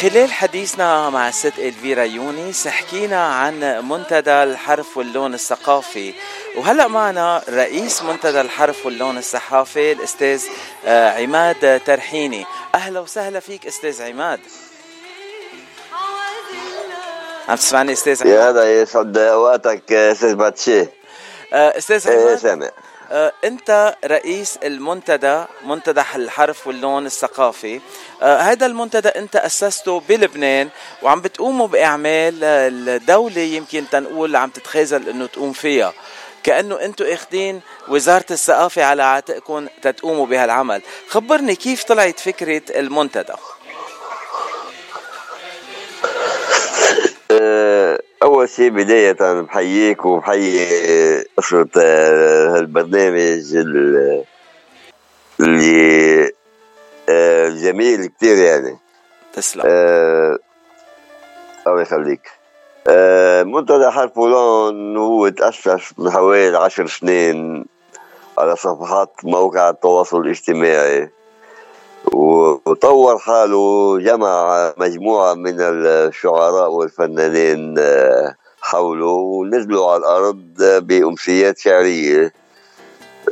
خلال حديثنا مع الست إلفيرا يونس حكينا عن منتدى الحرف واللون الثقافي. وهلأ معنا رئيس منتدى الحرف واللون الثقافي الأستاذ آه، عماد ترحيني. أهلا وسهلا فيك أستاذ عماد. عم تسمعني أستاذ عماد؟ يا هذا يسعد اوقاتك أستاذ باتشي. آه، أستاذ إيه عماد؟ سامع. آه، انت رئيس المنتدى منتدى الحرف واللون الثقافي. آه، هذا المنتدى انت أسسته بلبنان وعم بتقوموا بإعمال آه، الدولة يمكن تنقول عم تتخاذل إنه تقوم فيها. كأنه أنتم اخذين وزارة الثقافة على عاتقكم تتقوموا بهالعمل. خبرني كيف طلعت فكرة المنتدى؟ اول شيء بداية بحييك وبحيي أسرة آه، هالبرنامج ال- اللي آه، جميل كثير يعني. تسلم. آه، الله يخليك. منتدى حرف ولون هو تأسس من حوالي عشر سنين على صفحات مواقع التواصل الاجتماعي. وطور حاله جمع مجموعة من الشعراء والفنانين آه، حوله ونزلوا على الأرض بأمسيات شعرية.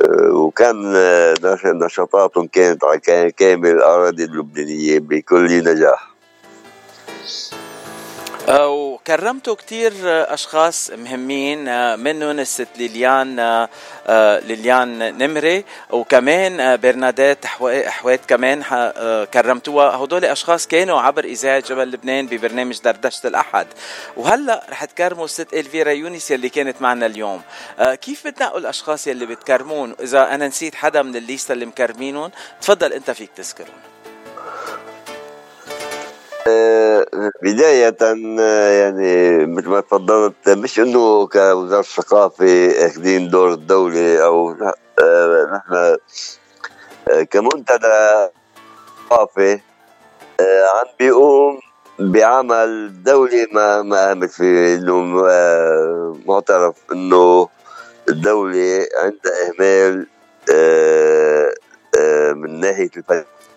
آه، وكان آه، نش- نشاطاتهم كانت على كا- كامل الأراضي اللبنانية بكل نجاح. آه، وكرمتوا كتير أشخاص مهمين آه، منهم الست ليليان آه، آه، ليليان نمري وكمان برنادات حوا- حوات كمان كرمتوها. هدول أشخاص كانوا عبر إذاعة جبل لبنان ببرنامج دردشة الأحد. وهلأ رح تكرموا الست إلفيرا يونس يلي كانت معنا اليوم. كيف بتنقوا الأشخاص يلي بتكرمون؟ إذا أنا نسيت حدا من الليستة اللي مكرمينهم تفضل أنت فيك تذكرهم. بداية يعني مثل ما تفضلت مش إنه كوزارة الثقافة أخذين دور الدولة أو نحن كمنتدى ثقافة آه، عم بيقوم بعمل دولة ما ما قامت فيه إنه معترف إنه الدولة عندها إهمال آه، آه، من ناحية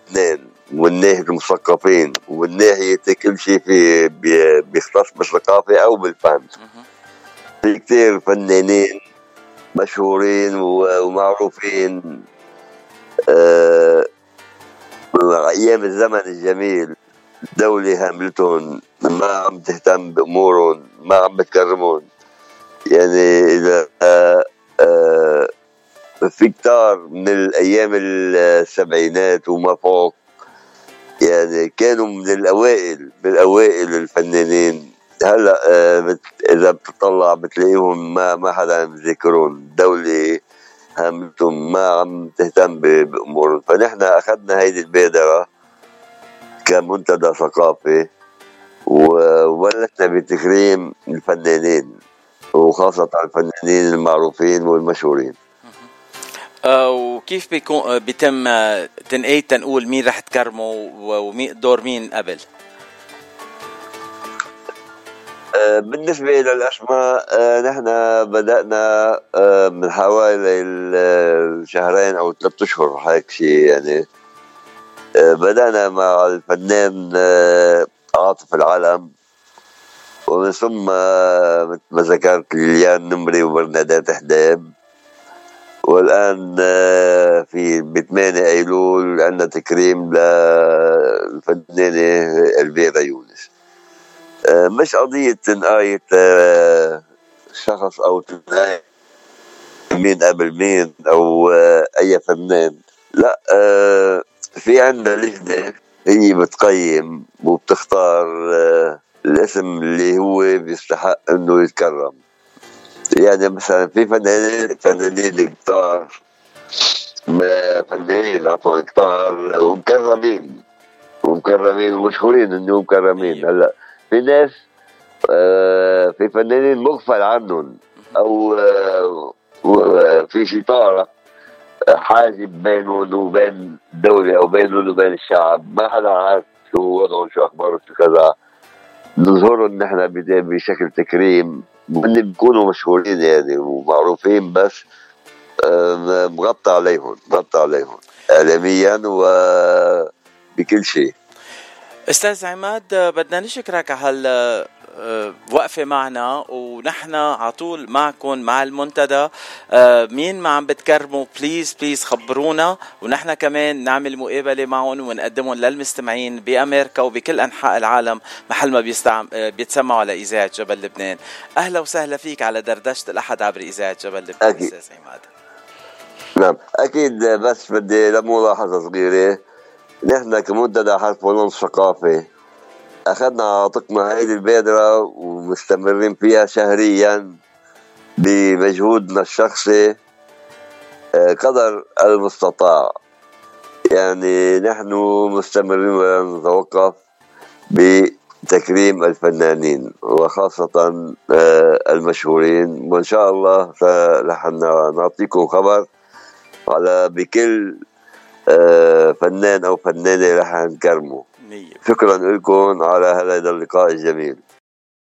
الفنان ومن ناحية المثقفين ومن ناحية كل شيء في بي- بيختص بالثقافة أو بالفن. في كتير فنانين مشهورين ومعروفين. آه، أيام الزمن الجميل الدولة هاملتهم ما عم تهتم بأمورهم ما عم بتكرمهم. يعني إذا آه، آه، في كتار من الأيام السبعينات وما فوق. يعني كانوا من الأوائل بالاوائل الفنانين. هلأ آه، إذا بتطلع بتلاقيهم ما ما حدا عم يذكرون الدولة هامتهم ما عم تهتم بأمورهم. فنحن أخذنا هيدي البادرة كمنتدى ثقافي و- وبلشنا بتكريم الفنانين وخاصة الفنانين المعروفين والمشهورين. وكيف بيكون آه، بيتم آه، تنقية تنقول مين رح تكرمه و- ومين دور مين قبل؟ آه، بالنسبة آه، نحن بدأنا آه، من حوالي ال- الشهرين أو ثلاثة أشهر هيك شيء يعني. آه، بدأنا مع الفنان آه، عاطف العلم ومن ثم آه، مثل ما ذكرت ليليان نمري وبرنادات حداب والآن آه، في ب 8 أيلول عندنا تكريم للفنانة الفيرا يونس. آه، مش قضية تنقاية آه، شخص أو تنقاية مين قبل مين أو أي فنان. لا في عندنا لجنة هي بتقيم وبتختار الاسم اللي هو بيستحق إنه يتكرم. يعني مثلا في فنانين فنانين كتار فنانين عفوا كتار ومكرمين ومكرمين ومشهورين إنهم مكرمين. هلأ في ناس آه، في فنانين مغفل عنهم أو آه، و- في شي طارق حاجب بينهم وبين الدولة أو بينهم وبين الشعب. ما حدا عارف شو وضعهم شو أخبارهم شو كذا. نظهرهم نحن بشكل تكريم. هن بيكونوا مشهورين يعني ومعروفين بس مغطى عليهم مغطى عليهم إعلاميا وبكل شيء. أستاذ عماد بدنا نشكرك على هال وقفة معنا ونحن على طول معكم مع المنتدى. آه، مين ما عم بتكرموا please please خبرونا. ونحن كمان نعمل مقابلة معهم ونقدمهم للمستمعين بأمريكا وبكل أنحاء العالم محل ما بيستعم... آه، بيتسمعوا على إذاعة جبل لبنان. أهلا وسهلا فيك على دردشة الأحد عبر إذاعة جبل لبنان أكيد. أستاذ عماد. نعم. أكيد بس بدي لملاحظة صغيرة. نحن كمنتدى حرف ونص ثقافي أخذنا عاتقنا هذه البادرة ومستمرين فيها شهريا بمجهودنا الشخصي آه، قدر المستطاع. يعني نحن مستمرين ولا نتوقف بتكريم الفنانين وخاصة آه، المشهورين. وإن شاء الله رح نعطيكم خبر على بكل فنان أو فنانة رح نكرمه شكرا لكم على هذا اللقاء الجميل.